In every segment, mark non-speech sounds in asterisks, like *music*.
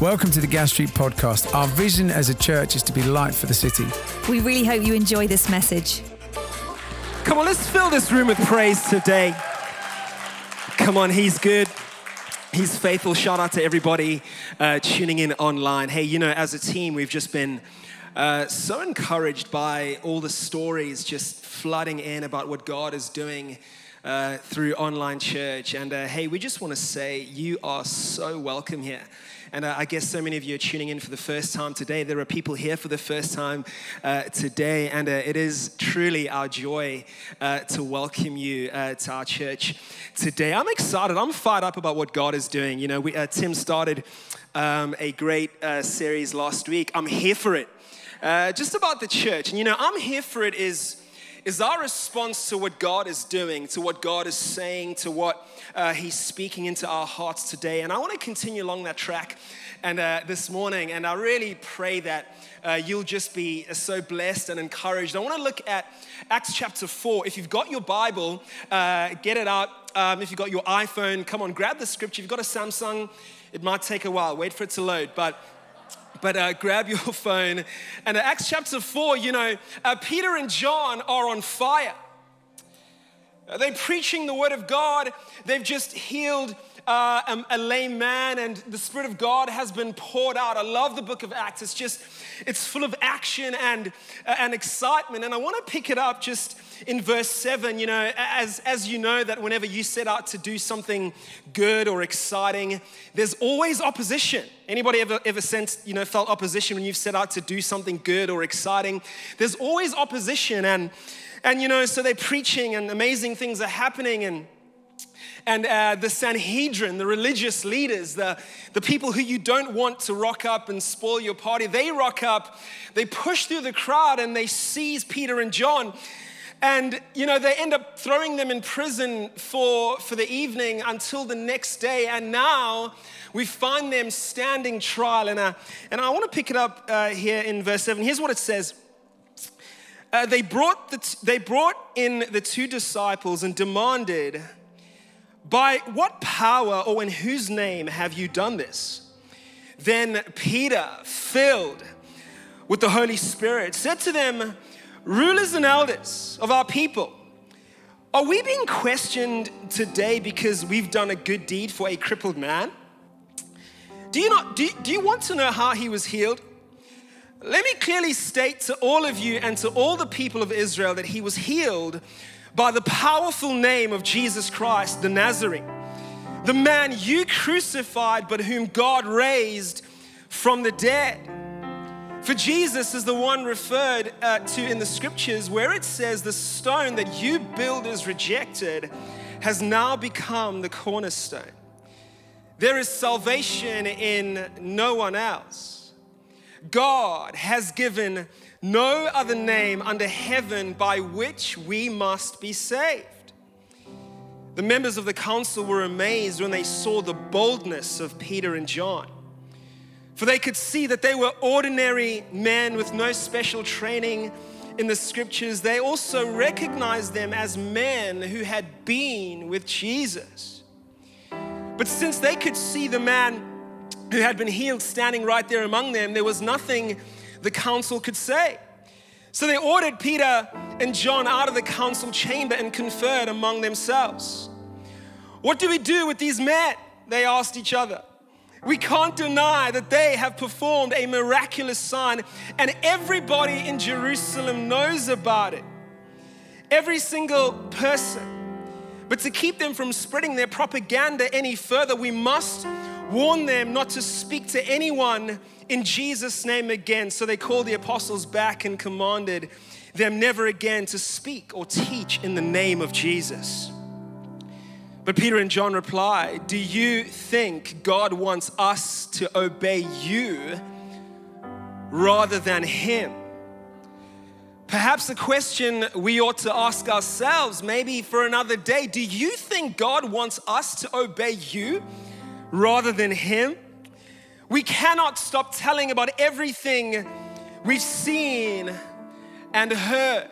Welcome to the Gas Street Podcast. Our vision as a church is to be light for the city. We really hope you enjoy this message. Come on, let's fill this room with praise today. Come on, he's good. He's faithful. Shout out to everybody uh, tuning in online. Hey, you know, as a team, we've just been uh, so encouraged by all the stories just flooding in about what God is doing uh, through online church. And uh, hey, we just want to say you are so welcome here. And uh, I guess so many of you are tuning in for the first time today. There are people here for the first time uh, today, and uh, it is truly our joy uh, to welcome you uh, to our church today. I'm excited. I'm fired up about what God is doing. You know, we, uh, Tim started um, a great series last week. I'm here for it. just about the church. And you know, I'm here for it is is our response to what God is doing, to what God is saying, to what uh, He's speaking into our hearts today. And I want to continue along that track and uh, this morning, and I really pray that uh, you'll just be so blessed and encouraged. I want to look at Acts chapter 4. If you've got your Bible, uh, get it out. Um, if you've got your iPhone, come on, grab the scripture. If you've got a Samsung, it might take a while. Wait for it to load. But but uh, grab your *laughs* phone. And Acts chapter 4, you know, uh, Peter and John are on fire. They're preaching the word of God. They've just healed uh, a, a, lame man, and the Spirit of God has been poured out. I love the book of Acts. It's just, it's full of action and, uh, and excitement. And I want to pick it up just in verse 7. You know, as, as you know, that whenever you set out to do something good or exciting, there's always opposition. Anybody ever, ever sensed, you know, felt opposition when you've set out to do something good or exciting? There's always opposition. And, and you know, so they're preaching and amazing things are happening. And and uh, the Sanhedrin, the religious leaders, the, the people who you don't want to rock up and spoil your party, they rock up, they push through the crowd and they seize Peter and John. And, you know, they end up throwing them in prison for, for the evening until the next day. And now we find them standing trial. And, uh, and I want to pick it up uh, here in verse 7. Here's what it says. Uh, they, brought the t- they brought in the two disciples and demanded by what power or in whose name have you done this? Then Peter, filled with the Holy Spirit, said to them, Rulers and elders of our people, are we being questioned today because we've done a good deed for a crippled man? Do you, not, do, do you want to know how he was healed? Let me clearly state to all of you and to all the people of Israel that he was healed by the powerful name of Jesus Christ, the Nazarene, the man you crucified, but whom God raised from the dead. For Jesus is the one referred uh, to in the scriptures where it says, The stone that you builders rejected has now become the cornerstone. There is salvation in no one else. God has given no other name under heaven by which we must be saved. The members of the council were amazed when they saw the boldness of Peter and John. For they could see that they were ordinary men with no special training in the scriptures. They also recognized them as men who had been with Jesus. But since they could see the man who had been healed standing right there among them, there was nothing the council could say. So they ordered Peter and John out of the council chamber and conferred among themselves. What do we do with these men? They asked each other. We can't deny that they have performed a miraculous sign, and everybody in Jerusalem knows about it. Every single person. But to keep them from spreading their propaganda any further, we must warn them not to speak to anyone in Jesus' name again. So they called the apostles back and commanded them never again to speak or teach in the name of Jesus. But Peter and John replied, Do you think God wants us to obey you rather than Him? Perhaps the question we ought to ask ourselves, maybe for another day, do you think God wants us to obey you rather than Him? We cannot stop telling about everything we've seen and heard.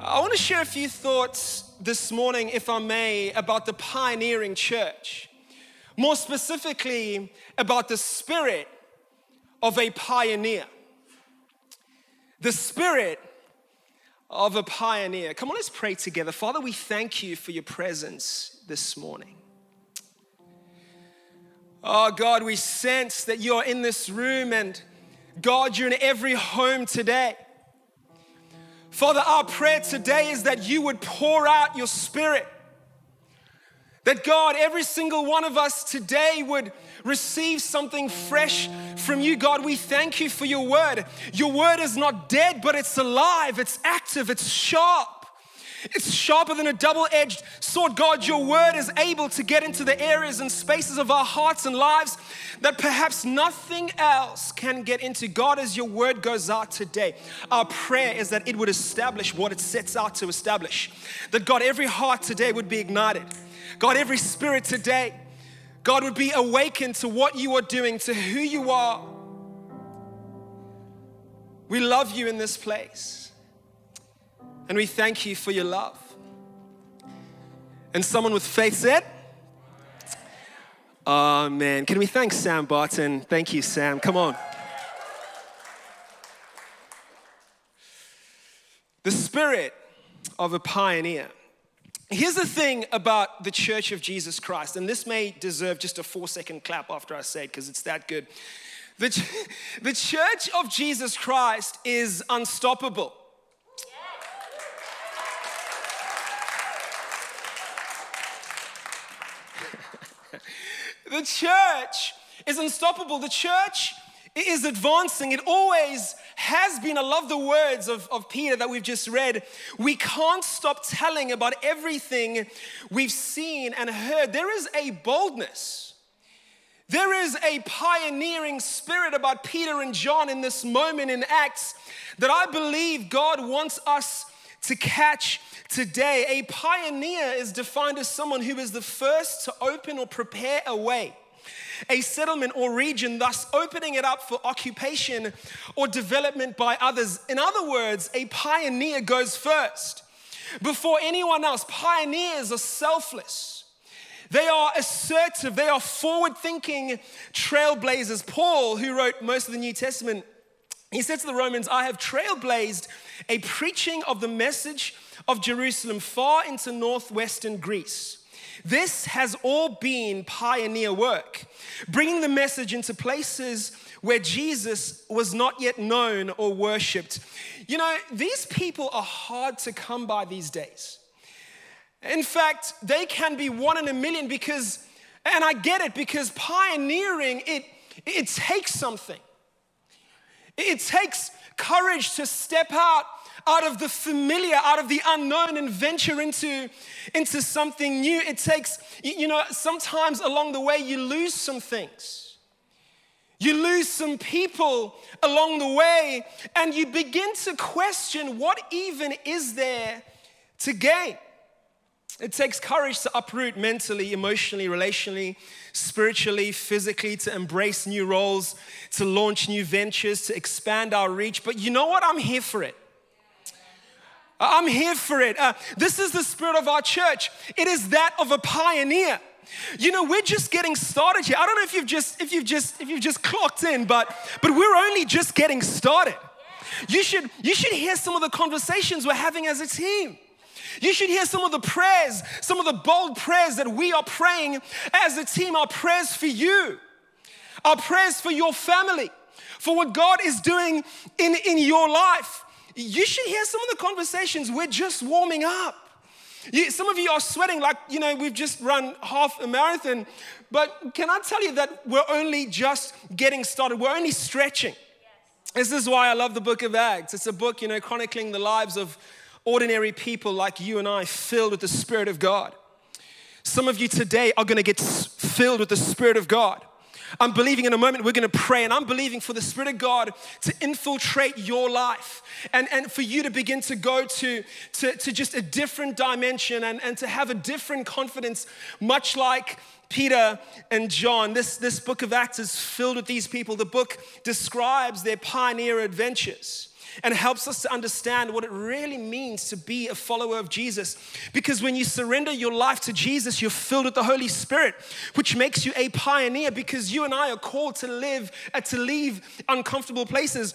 I want to share a few thoughts this morning, if I may, about the pioneering church. More specifically, about the spirit of a pioneer. The spirit of a pioneer. Come on, let's pray together. Father, we thank you for your presence this morning. Oh God, we sense that you're in this room and God, you're in every home today. Father, our prayer today is that you would pour out your spirit. That God, every single one of us today would receive something fresh from you. God, we thank you for your word. Your word is not dead, but it's alive, it's active, it's sharp. It's sharper than a double edged sword. God, your word is able to get into the areas and spaces of our hearts and lives that perhaps nothing else can get into. God, as your word goes out today, our prayer is that it would establish what it sets out to establish. That God, every heart today would be ignited. God, every spirit today, God would be awakened to what you are doing, to who you are. We love you in this place. And we thank you for your love. And someone with faith said, Oh man, can we thank Sam Barton? Thank you, Sam. Come on. The spirit of a pioneer. Here's the thing about the Church of Jesus Christ, and this may deserve just a four second clap after I say it because it's that good. The, *laughs* the Church of Jesus Christ is unstoppable. The church is unstoppable. The church is advancing. It always has been. I love the words of, of Peter that we've just read. We can't stop telling about everything we've seen and heard. There is a boldness. There is a pioneering spirit about Peter and John in this moment in Acts that I believe God wants us to catch today. A pioneer is defined as someone who is the first to open or prepare a way, a settlement or region, thus opening it up for occupation or development by others. In other words, a pioneer goes first. Before anyone else, pioneers are selfless. They are assertive, they are forward thinking trailblazers. Paul, who wrote most of the New Testament, he said to the Romans, I have trailblazed a preaching of the message of Jerusalem far into northwestern Greece. This has all been pioneer work, bringing the message into places where Jesus was not yet known or worshiped. You know, these people are hard to come by these days. In fact, they can be one in a million because, and I get it, because pioneering, it, it takes something. It takes courage to step out out of the familiar, out of the unknown, and venture into, into something new. It takes, you know, sometimes along the way you lose some things. You lose some people along the way, and you begin to question what even is there to gain. It takes courage to uproot mentally, emotionally, relationally, spiritually, physically, to embrace new roles, to launch new ventures, to expand our reach. But you know what? I'm here for it. I'm here for it. Uh, this is the spirit of our church. It is that of a pioneer. You know, we're just getting started here. I don't know if you've just if you've just if you've just clocked in, but but we're only just getting started. You should you should hear some of the conversations we're having as a team. You should hear some of the prayers, some of the bold prayers that we are praying as a team, our prayers for you, our prayers for your family, for what God is doing in, in your life you should hear some of the conversations. We're just warming up. You, some of you are sweating like, you know, we've just run half a marathon. But can I tell you that we're only just getting started? We're only stretching. This is why I love the book of Acts. It's a book, you know, chronicling the lives of ordinary people like you and I, filled with the Spirit of God. Some of you today are going to get filled with the Spirit of God. I'm believing in a moment we're going to pray, and I'm believing for the Spirit of God to infiltrate your life and, and for you to begin to go to, to, to just a different dimension and, and to have a different confidence, much like Peter and John. This, this book of Acts is filled with these people. The book describes their pioneer adventures. And helps us to understand what it really means to be a follower of Jesus. Because when you surrender your life to Jesus, you're filled with the Holy Spirit, which makes you a pioneer because you and I are called to live, uh, to leave uncomfortable places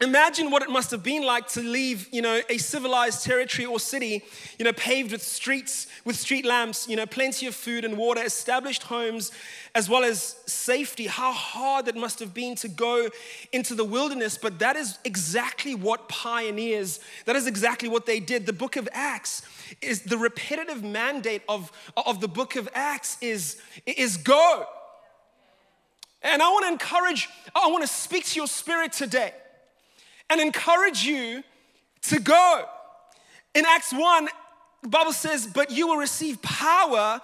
Imagine what it must have been like to leave, you know, a civilized territory or city, you know, paved with streets, with street lamps, you know, plenty of food and water, established homes, as well as safety. How hard it must have been to go into the wilderness, but that is exactly what pioneers, that is exactly what they did. The book of Acts is the repetitive mandate of, of the book of Acts is, is go. And I want to encourage, I want to speak to your spirit today and encourage you to go. In Acts 1, the Bible says, But you will receive power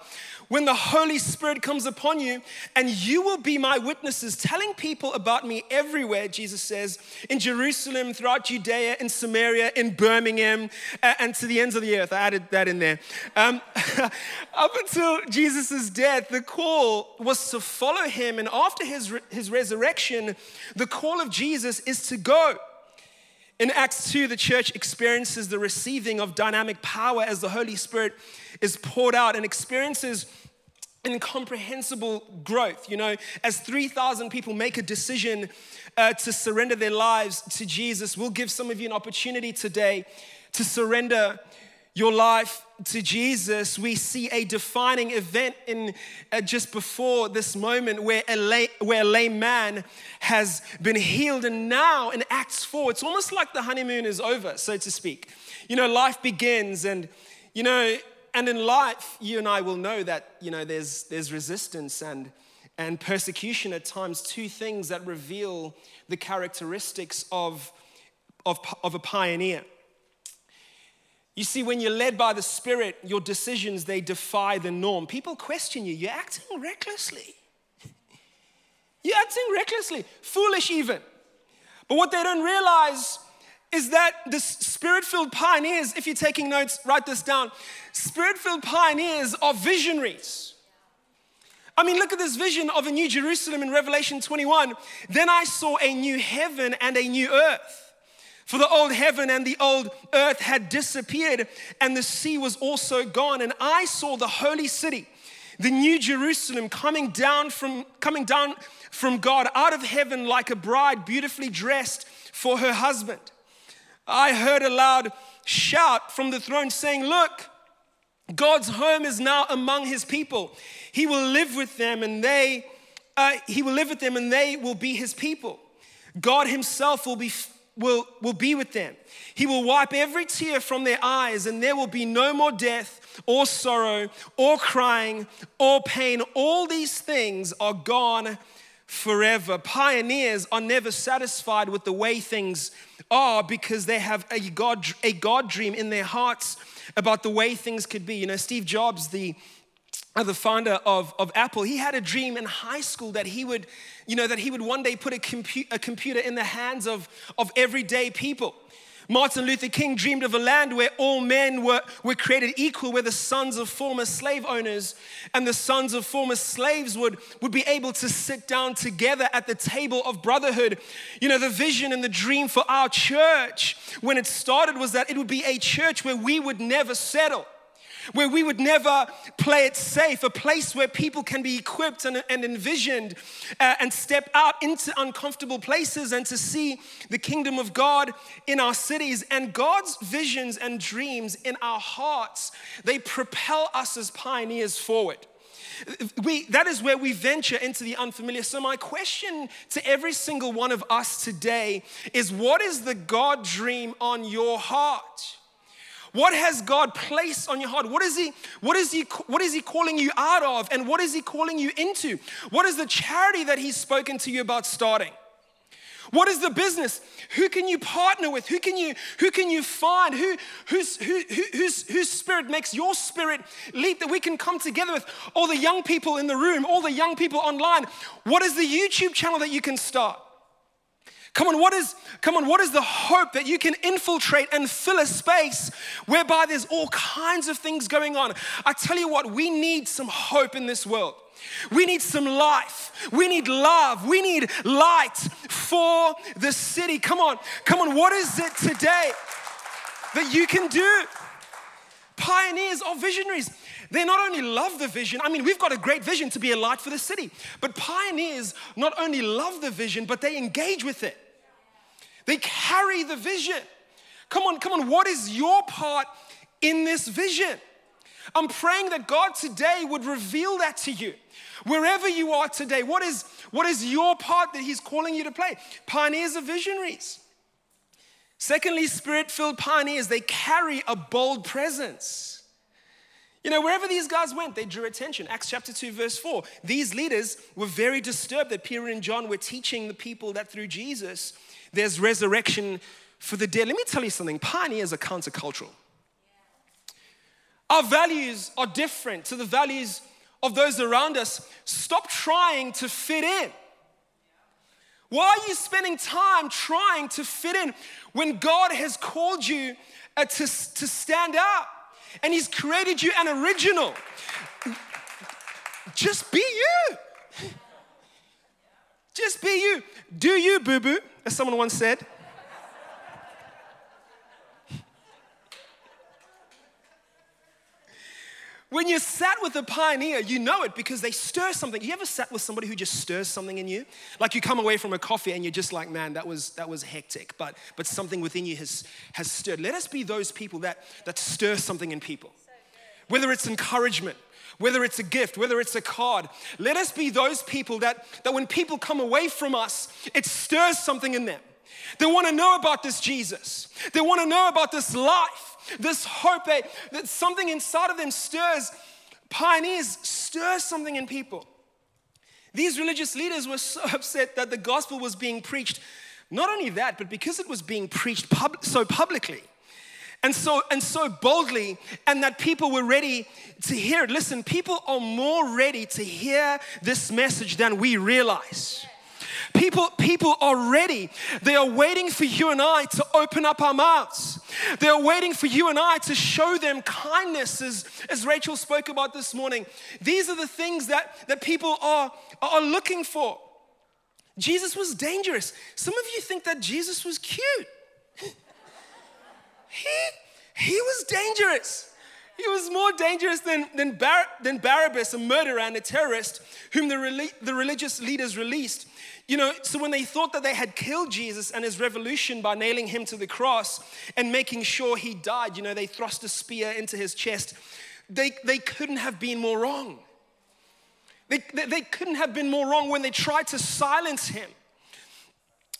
when the Holy Spirit comes upon you, and you will be my witnesses, telling people about me everywhere, Jesus says, in Jerusalem, throughout Judea, in Samaria, in Birmingham, and to the ends of the earth. I added that in there. Um, *laughs* up until Jesus' death, the call was to follow him, and after his, his resurrection, the call of Jesus is to go. In Acts 2, the church experiences the receiving of dynamic power as the Holy Spirit is poured out and experiences incomprehensible growth. You know, as 3,000 people make a decision uh, to surrender their lives to Jesus, we'll give some of you an opportunity today to surrender your life to Jesus, we see a defining event in uh, just before this moment where a, lay, where a lame man has been healed. And now in Acts 4, it's almost like the honeymoon is over, so to speak. You know, life begins, and, you know, and in life, you and I will know that, you know, there's, there's resistance and, and persecution at times, two things that reveal the characteristics of, of, of a pioneer. You see, when you're led by the Spirit, your decisions, they defy the norm. People question you. You're acting recklessly. *laughs* You're acting recklessly, foolish even. But what they don't realize is that the spirit filled pioneers, if you're taking notes, write this down. Spirit filled pioneers are visionaries. I mean, look at this vision of a new Jerusalem in Revelation 21. Then I saw a new heaven and a new earth. For the old heaven and the old earth had disappeared, and the sea was also gone. And I saw the holy city, the new Jerusalem, coming down from, coming down from God out of heaven like a bride beautifully dressed for her husband. I heard a loud shout from the throne saying, Look, God's home is now among his people. He will live with them, and they, uh, he will live with them, and they will be his people. God himself will be will, will be with them. He will wipe every tear from their eyes, and there will be no more death, or sorrow, or crying, or pain. All these things are gone forever. Pioneers are never satisfied with the way things are because they have a God, a God dream in their hearts about the way things could be. You know, Steve Jobs, the the founder of, of Apple, he had a dream in high school that he would, you know, that he would one day put a, compu- a computer in the hands of, of everyday people. Martin Luther King dreamed of a land where all men were, were created equal, where the sons of former slave owners and the sons of former slaves would, would be able to sit down together at the table of brotherhood. You know, the vision and the dream for our church when it started was that it would be a church where we would never settle where we would never play it safe, a place where people can be equipped and, and envisioned uh, and step out into uncomfortable places and to see the kingdom of God in our cities. And God's visions and dreams in our hearts, they propel us as pioneers forward. We, that is where we venture into the unfamiliar. So, my question to every single one of us today is what is the God dream on your heart? What has God placed on your heart? What is He, what is He, what is He calling you out of? And what is He calling you into? What is the charity that He's spoken to you about starting? What is the business? Who can you partner with? Who can you, who can you find? Who, whose, who, whose, whose spirit makes your spirit leap that we can come together with? All the young people in the room, all the young people online. What is the YouTube channel that you can start? Come on, what is come on, what is the hope that you can infiltrate and fill a space whereby there's all kinds of things going on? I tell you what, we need some hope in this world. We need some life. We need love. We need light for the city. Come on, come on, what is it today that you can do? Pioneers or visionaries. They not only love the vision, I mean, we've got a great vision to be a light for the city, but pioneers not only love the vision, but they engage with it. They carry the vision. Come on, come on, what is your part in this vision? I'm praying that God today would reveal that to you. Wherever you are today, what is, what is your part that He's calling you to play? Pioneers are visionaries. Secondly, spirit filled pioneers, they carry a bold presence. You know, wherever these guys went, they drew attention. Acts chapter 2, verse 4. These leaders were very disturbed that Peter and John were teaching the people that through Jesus, there's resurrection for the dead. Let me tell you something pioneers are countercultural. Our values are different to the values of those around us. Stop trying to fit in. Why are you spending time trying to fit in when God has called you uh, to, to stand out? And He's created you an original. Just be you. Just be you. Do you, boo boo, as someone once said. When you sat with a pioneer, you know it because they stir something. You ever sat with somebody who just stirs something in you? Like you come away from a coffee and you're just like, man, that was that was hectic, but but something within you has has stirred. Let us be those people that that stir something in people. Whether it's encouragement, whether it's a gift, whether it's a card, let us be those people that that when people come away from us, it stirs something in them. They want to know about this Jesus. They want to know about this life this hope that, that something inside of them stirs, pioneers stir something in people. These religious leaders were so *laughs* upset that the gospel was being preached. Not only that, but because it was being preached pub- so publicly and so and so boldly and that people were ready to hear it listen people are more ready to hear this message than we realize People, people are ready. They are waiting for you and I to open up our mouths. They are waiting for you and I to show them kindness, as, as Rachel spoke about this morning. These are the things that, that people are, are looking for. Jesus was dangerous. Some of you think that Jesus was cute. *laughs* he, he was dangerous. He was more dangerous than, than, Bar- than Barabbas, a murderer and a terrorist, whom the, the religious leaders released you know, so when they thought that they had killed Jesus and his revolution by nailing him to the cross and making sure he died, you know, they thrust a spear into his chest, they, they couldn't have been more wrong. They, they, they couldn't have been more wrong when they tried to silence him.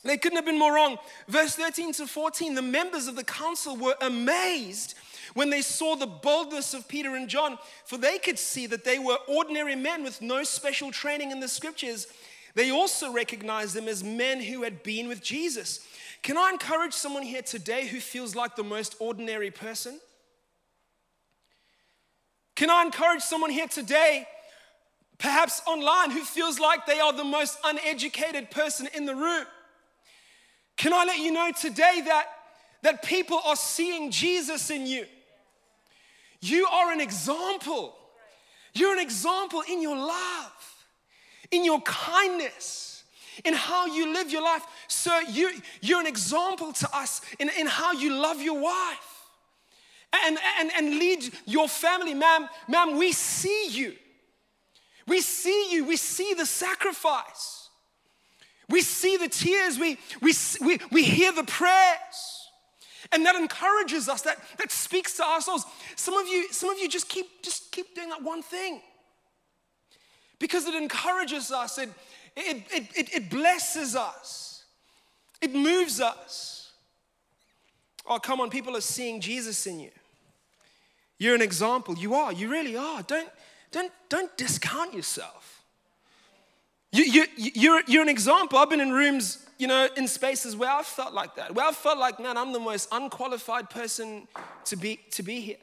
They couldn't have been more wrong. Verse 13 to 14 the members of the council were amazed when they saw the boldness of Peter and John, for they could see that they were ordinary men with no special training in the scriptures they also recognized them as men who had been with Jesus. Can I encourage someone here today who feels like the most ordinary person? Can I encourage someone here today, perhaps online, who feels like they are the most uneducated person in the room? Can I let you know today that, that people are seeing Jesus in you? You are an example. You're an example in your love in your kindness, in how you live your life. Sir, you, you're an example to us in, in how you love your wife and, and, and lead your family. Ma'am, ma'am, we see you. We see you. We see the sacrifice. We see the tears. We, we, we, we hear the prayers. And that encourages us, that, that speaks to our souls. Some of you, some of you just keep, just keep doing that one thing because it encourages us, it, it, it, it, blesses us, it moves us. Oh, come on, people are seeing Jesus in you. You're an example. You are. You really are. Don't, don't, don't discount yourself. You, you, you're, you're an example. I've been in rooms, you know, in spaces where I felt like that, where I felt like, man, I'm the most unqualified person to be, to be here.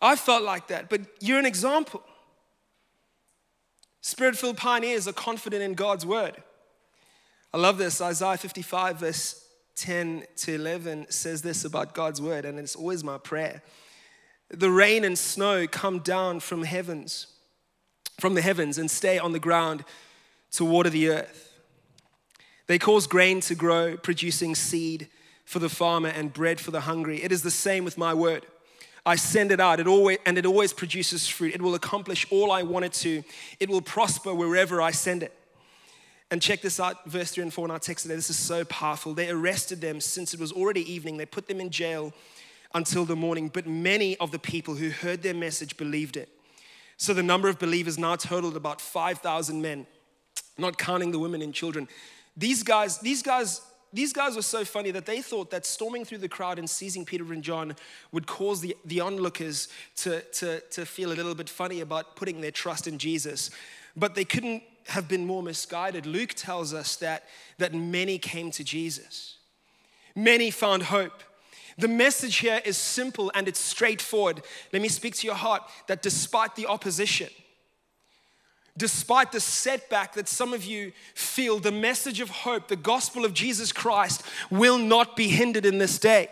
I felt like that, but you're an example. Spirit filled pioneers are confident in God's word. I love this. Isaiah 55, verse 10 to 11 says this about God's word, and it's always my prayer. The rain and snow come down from heavens, from the heavens, and stay on the ground to water the earth. They cause grain to grow, producing seed for the farmer and bread for the hungry. It is the same with my word. I send it out, it always, and it always produces fruit. It will accomplish all I want it to. It will prosper wherever I send it. And check this out, verse 3 and 4 in our text today. This is so powerful. They arrested them since it was already evening. They put them in jail until the morning. But many of the people who heard their message believed it. So the number of believers now totaled about 5,000 men, not counting the women and children. These guys, these guys, these guys were so funny that they thought that storming through the crowd and seizing Peter and John would cause the, the onlookers to, to, to feel a little bit funny about putting their trust in Jesus. But they couldn't have been more misguided. Luke tells us that, that many came to Jesus, many found hope. The message here is simple and it's straightforward. Let me speak to your heart that despite the opposition, despite the setback that some of you feel, the message of hope, the gospel of Jesus Christ will not be hindered in this day.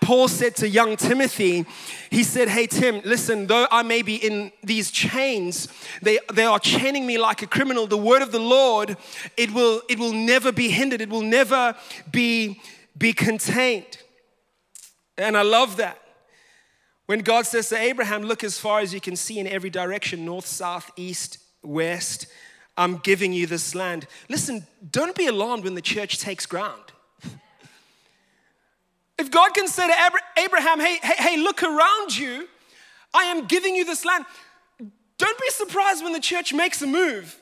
Paul said to young Timothy, he said, Hey, Tim, listen, though I may be in these chains, they, they are chaining me like a criminal. The word of the Lord, it will, it will never be hindered, it will never be, be contained. And I love that. When God says to Abraham, Look as far as you can see in every direction north, south, east, west. I'm giving you this land. Listen, don't be alarmed when the church takes ground. if God can say to Abraham, hey, hey, hey, look around you, I am giving you this land, don't be surprised when the church makes a move.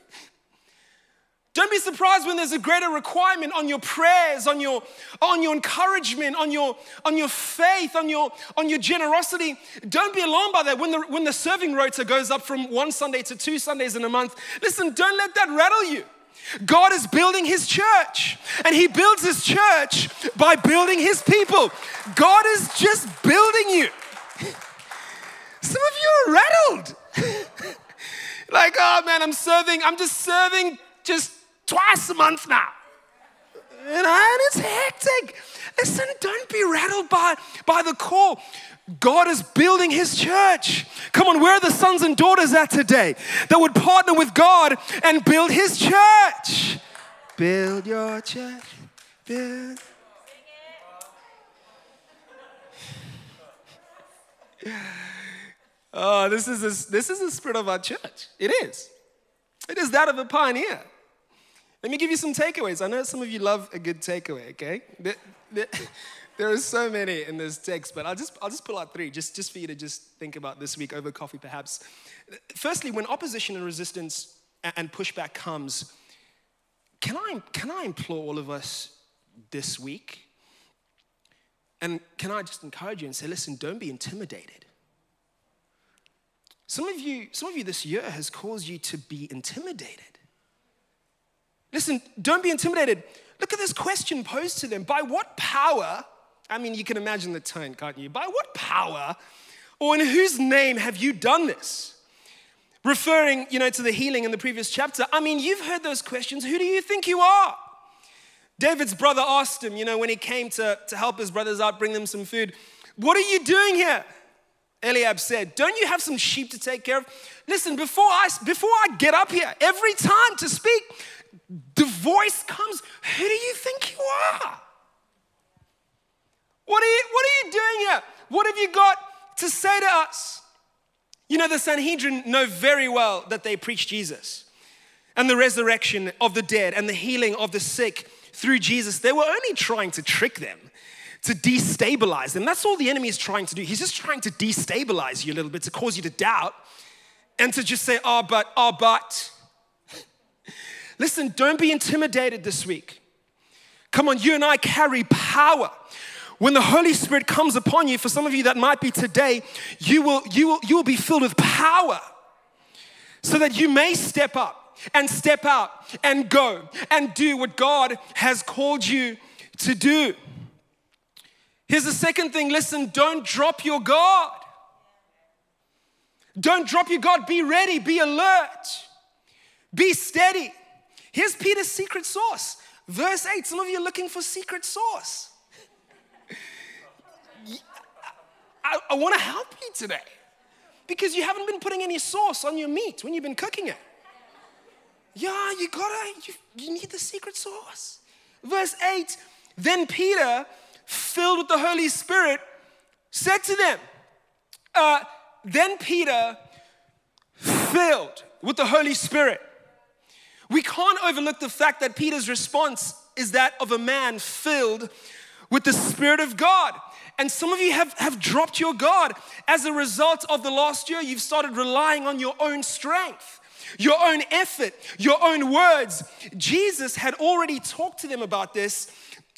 Don't be surprised when there's a greater requirement on your prayers, on your, on your encouragement, on your, on your faith, on your, on your generosity. Don't be alarmed by that when the, when the serving rota goes up from one Sunday to two Sundays in a month. Listen, don't let that rattle you. God is building his church, and he builds his church by building his people. God is just building you. *laughs* Some of you are rattled. *laughs* like, oh man, I'm serving, I'm just serving just twice a month now. You know, and it's hectic. Listen, don't be rattled by, by the call. God is building his church. Come on, where are the sons and daughters at today that would partner with God and build his church? Build your church. Build. Oh, this is, a, this is the spirit of our church. It is. It is that of a pioneer. Let me give you some takeaways. I know some of you love a good takeaway, okay? *laughs* There, are so many in this text, but I'll just, I'll just pull out three just, just for you to just think about this week over coffee, perhaps. Firstly, when opposition and resistance and pushback comes, can I, can I implore all of us this week? And can I just encourage you and say, listen, don't be intimidated. Some of you, some of you this year has caused you to be intimidated. Listen, don't be intimidated. Look at this question posed to them. By what power, I mean, you can imagine the tone, can't you? By what power or in whose name have you done this? Referring, you know, to the healing in the previous chapter. I mean, you've heard those questions. Who do you think you are? David's brother asked him, you know, when he came to, to help his brothers out, bring them some food, What are you doing here? Eliab said, Don't you have some sheep to take care of? Listen, before I, before I get up here, every time to speak, the voice comes, Who do you think you are? What are you, what are you doing here? What have you got to say to us? You know, the Sanhedrin know very well that they preach Jesus and the resurrection of the dead and the healing of the sick through Jesus. They were only trying to trick them, to destabilize them. That's all the enemy is trying to do. He's just trying to destabilize you a little bit, to cause you to doubt and to just say, oh, but, oh, but. Listen, don't be intimidated this week. Come on, you and I carry power. When the Holy Spirit comes upon you, for some of you that might be today, you will, you will, you will be filled with power so that you may step up and step out and go and do what God has called you to do. Here's the second thing listen, don't drop your guard. Don't drop your guard. Be ready, be alert, be steady. Here's Peter's secret sauce. Verse 8. Some of you are looking for secret sauce. I, I want to help you today because you haven't been putting any sauce on your meat when you've been cooking it. Yeah, you gotta, you, you need the secret sauce. Verse 8 Then Peter, filled with the Holy Spirit, said to them, uh, Then Peter, filled with the Holy Spirit. We can't overlook the fact that Peter's response is that of a man filled with the Spirit of God. And some of you have, have dropped your guard. As a result of the last year, you've started relying on your own strength, your own effort, your own words. Jesus had already talked to them about this,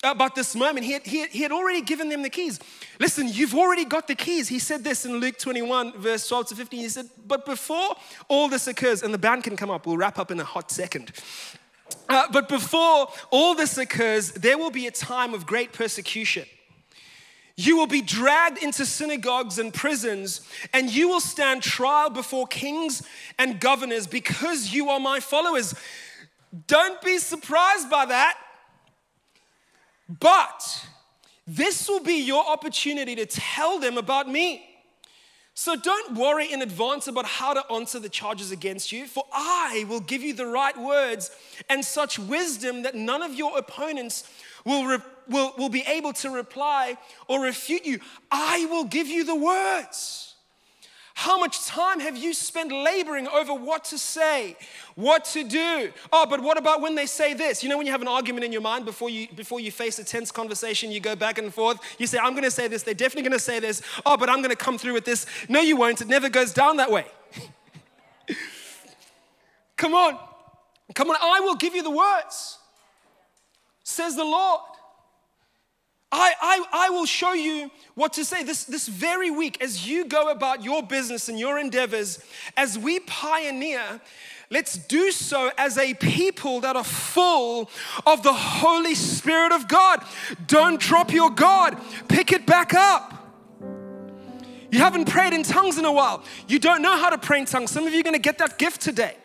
about this moment. He had, he had, he had already given them the keys. Listen, you've already got the keys. He said this in Luke 21, verse 12 to 15. He said, But before all this occurs, and the band can come up, we'll wrap up in a hot second. Uh, but before all this occurs, there will be a time of great persecution. You will be dragged into synagogues and prisons, and you will stand trial before kings and governors because you are my followers. Don't be surprised by that. But this will be your opportunity to tell them about me. So don't worry in advance about how to answer the charges against you, for I will give you the right words and such wisdom that none of your opponents will, re- will, will be able to reply or refute you. I will give you the words. How much time have you spent laboring over what to say, what to do? Oh, but what about when they say this? You know, when you have an argument in your mind before you before you face a tense conversation, you go back and forth. You say, "I'm going to say this. They're definitely going to say this. Oh, but I'm going to come through with this." No, you won't. It never goes down that way. *laughs* come on, come on. I will give you the words, says the Lord. I, I, I will show you what to say this, this very week as you go about your business and your endeavors, as we pioneer. Let's do so as a people that are full of the Holy Spirit of God. Don't drop your God, pick it back up. You haven't prayed in tongues in a while. You don't know how to pray in tongues. Some of you are going to get that gift today.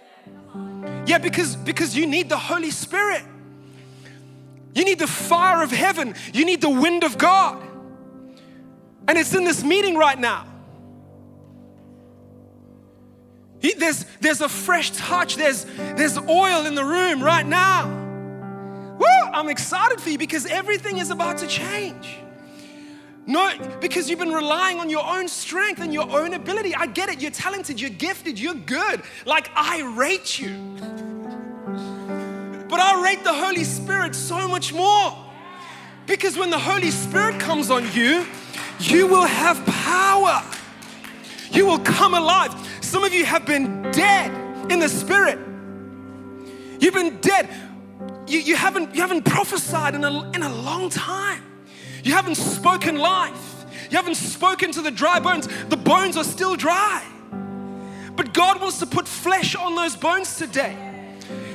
Yeah, because, because you need the Holy Spirit. You need the fire of heaven. You need the wind of God. And it's in this meeting right now. He, there's, there's a fresh touch, there's, there's oil in the room right now. Woo! I'm excited for you because everything is about to change. No, because you've been relying on your own strength and your own ability. I get it. You're talented, you're gifted, you're good. Like, I rate you. But I rate the Holy Spirit so much more. Because when the Holy Spirit comes on you, you will have power. You will come alive. Some of you have been dead in the spirit. You've been dead. You, you, haven't, you haven't prophesied in a, in a long time. You haven't spoken life. You haven't spoken to the dry bones. The bones are still dry. But God wants to put flesh on those bones today.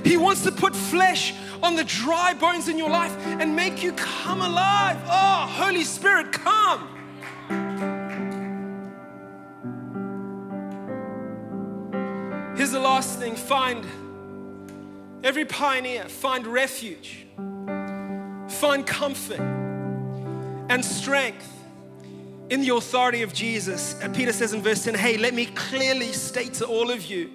He wants to put flesh on the dry bones in your life and make you come alive. Oh, Holy Spirit, come. Here's the last thing find every pioneer, find refuge, find comfort and strength in the authority of Jesus. And Peter says in verse 10 Hey, let me clearly state to all of you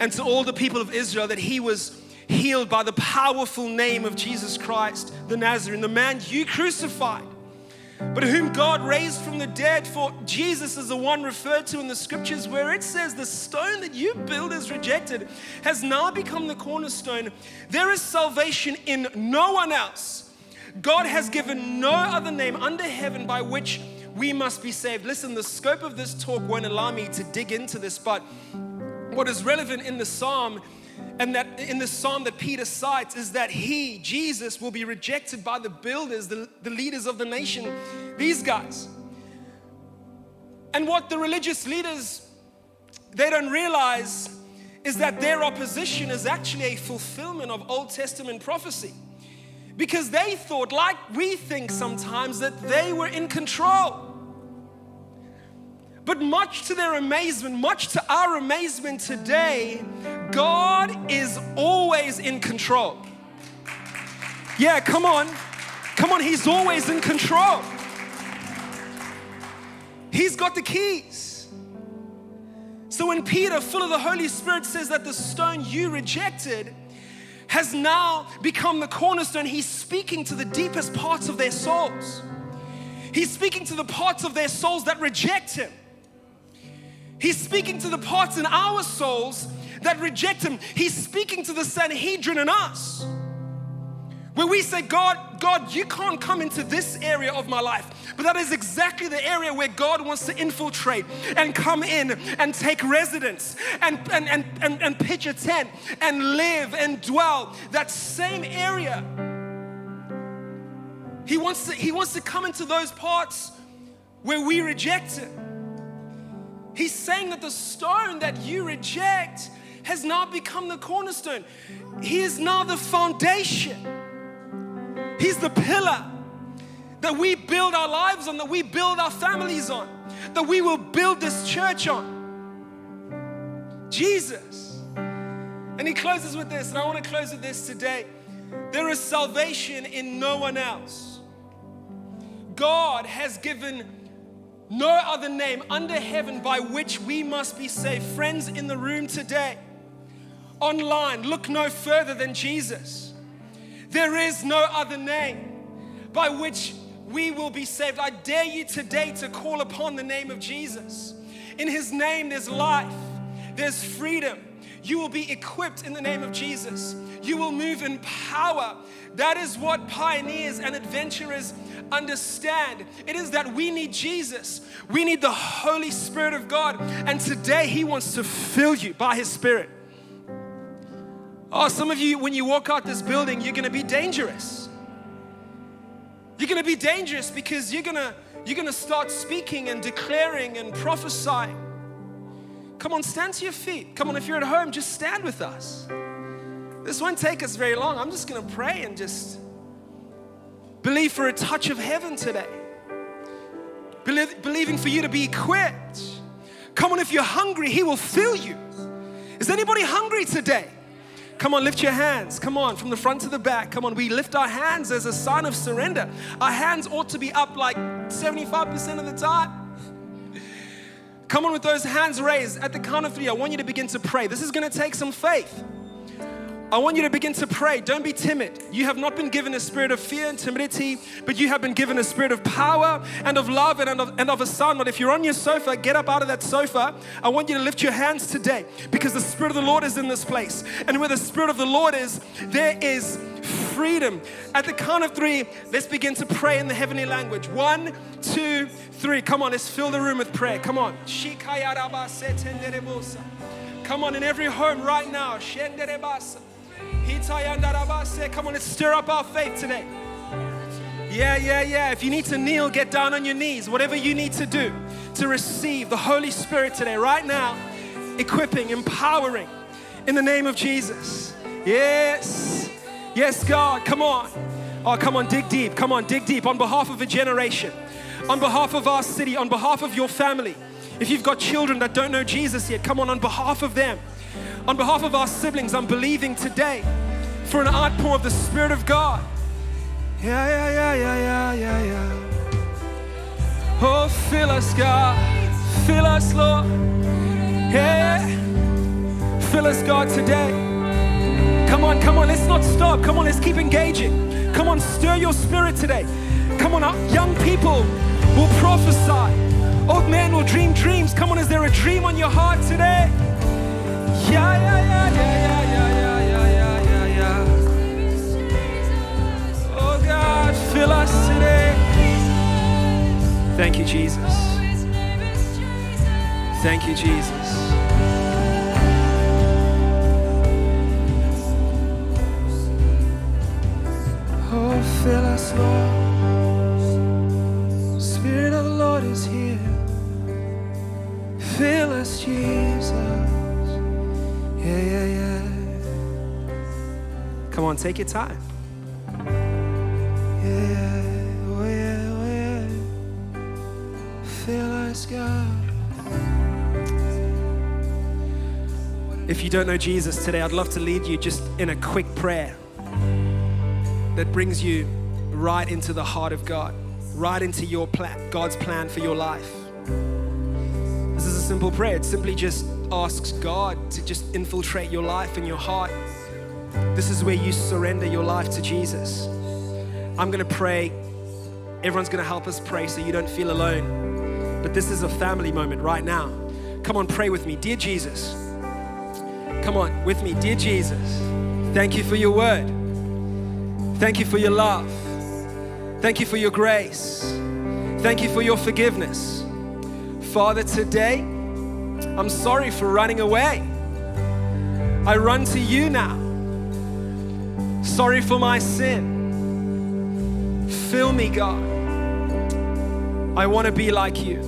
and to all the people of Israel that he was healed by the powerful name of Jesus Christ, the Nazarene, the man you crucified, but whom God raised from the dead. For Jesus is the one referred to in the scriptures where it says, The stone that you builders rejected has now become the cornerstone. There is salvation in no one else. God has given no other name under heaven by which we must be saved. Listen, the scope of this talk won't allow me to dig into this, but what is relevant in the psalm and that in the psalm that Peter cites is that he, Jesus, will be rejected by the builders, the, the leaders of the nation, these guys. And what the religious leaders they don't realize is that their opposition is actually a fulfillment of Old Testament prophecy. Because they thought, like we think sometimes, that they were in control. But much to their amazement, much to our amazement today, God is always in control. Yeah, come on. Come on, He's always in control. He's got the keys. So when Peter, full of the Holy Spirit, says that the stone you rejected has now become the cornerstone. He's speaking to the deepest parts of their souls. He's speaking to the parts of their souls that reject Him. He's speaking to the parts in our souls that reject Him. He's speaking to the Sanhedrin in us. Where we say, God, God, you can't come into this area of my life. But that is exactly the area where God wants to infiltrate and come in and take residence and, and, and, and, and pitch a tent and live and dwell. That same area. He wants to, he wants to come into those parts where we reject it. He's saying that the stone that you reject has now become the cornerstone. He is now the foundation. He's the pillar that we build our lives on, that we build our families on, that we will build this church on. Jesus. And he closes with this, and I want to close with this today. There is salvation in no one else. God has given no other name under heaven by which we must be saved. Friends in the room today, online, look no further than Jesus. There is no other name by which we will be saved. I dare you today to call upon the name of Jesus. In his name, there's life, there's freedom. You will be equipped in the name of Jesus. You will move in power. That is what pioneers and adventurers understand. It is that we need Jesus. We need the Holy Spirit of God. And today, He wants to fill you by His Spirit. Oh, some of you, when you walk out this building, you're gonna be dangerous. You're gonna be dangerous because you're gonna you're gonna start speaking and declaring and prophesying. Come on, stand to your feet. Come on, if you're at home, just stand with us. This won't take us very long. I'm just gonna pray and just believe for a touch of heaven today. Believe, believing for you to be equipped. Come on, if you're hungry, He will fill you. Is anybody hungry today? Come on, lift your hands. Come on, from the front to the back. Come on, we lift our hands as a sign of surrender. Our hands ought to be up like 75% of the time. Come on, with those hands raised. At the count of three, I want you to begin to pray. This is going to take some faith. I want you to begin to pray. Don't be timid. You have not been given a spirit of fear and timidity, but you have been given a spirit of power and of love and of, and of a son. But if you're on your sofa, get up out of that sofa. I want you to lift your hands today because the Spirit of the Lord is in this place. And where the Spirit of the Lord is, there is freedom. At the count of three, let's begin to pray in the heavenly language. One, two, three. Come on, let's fill the room with prayer. Come on. Come on, in every home right now. Come on, let's stir up our faith today. Yeah, yeah, yeah. If you need to kneel, get down on your knees. Whatever you need to do to receive the Holy Spirit today, right now, equipping, empowering in the name of Jesus. Yes, yes, God. Come on. Oh, come on, dig deep. Come on, dig deep on behalf of a generation, on behalf of our city, on behalf of your family. If you've got children that don't know Jesus yet, come on, on behalf of them. On behalf of our siblings, I'm believing today for an outpour of the Spirit of God. Yeah, yeah, yeah, yeah, yeah, yeah, yeah. Oh, fill us, God. Fill us, Lord. Yeah. Fill us, God, today. Come on, come on, let's not stop. Come on, let's keep engaging. Come on, stir your spirit today. Come on, uh, young people will prophesy. Old men will dream dreams. Come on, is there a dream on your heart today? Yeah, yeah, yeah, yeah, yeah, yeah, yeah, yeah, yeah. Oh God, fill us today. Thank you, Jesus. Thank you, Jesus. Oh, fill us, Lord. Spirit of the Lord is here. Fill us, Jesus. Yeah, yeah, yeah. Come on, take your time. Yeah, oh yeah, oh yeah. Fill us, God. If you don't know Jesus today, I'd love to lead you just in a quick prayer that brings you right into the heart of God, right into your plan, God's plan for your life. This is a simple prayer. It simply just asks God to just infiltrate your life and your heart. This is where you surrender your life to Jesus. I'm going to pray. Everyone's going to help us pray so you don't feel alone. But this is a family moment right now. Come on, pray with me. Dear Jesus, come on with me. Dear Jesus, thank you for your word. Thank you for your love. Thank you for your grace. Thank you for your forgiveness. Father, today, I'm sorry for running away. I run to you now. Sorry for my sin. Fill me, God. I want to be like you.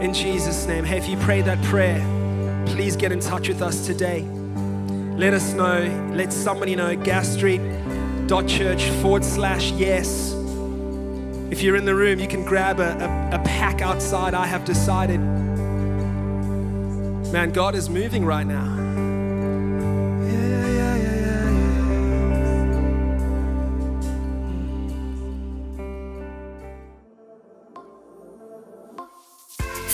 In Jesus' name. Hey, if you prayed that prayer, please get in touch with us today. Let us know. Let somebody know. Gasstreet.church forward slash yes. If you're in the room, you can grab a, a, a pack outside. I have decided. Man, God is moving right now.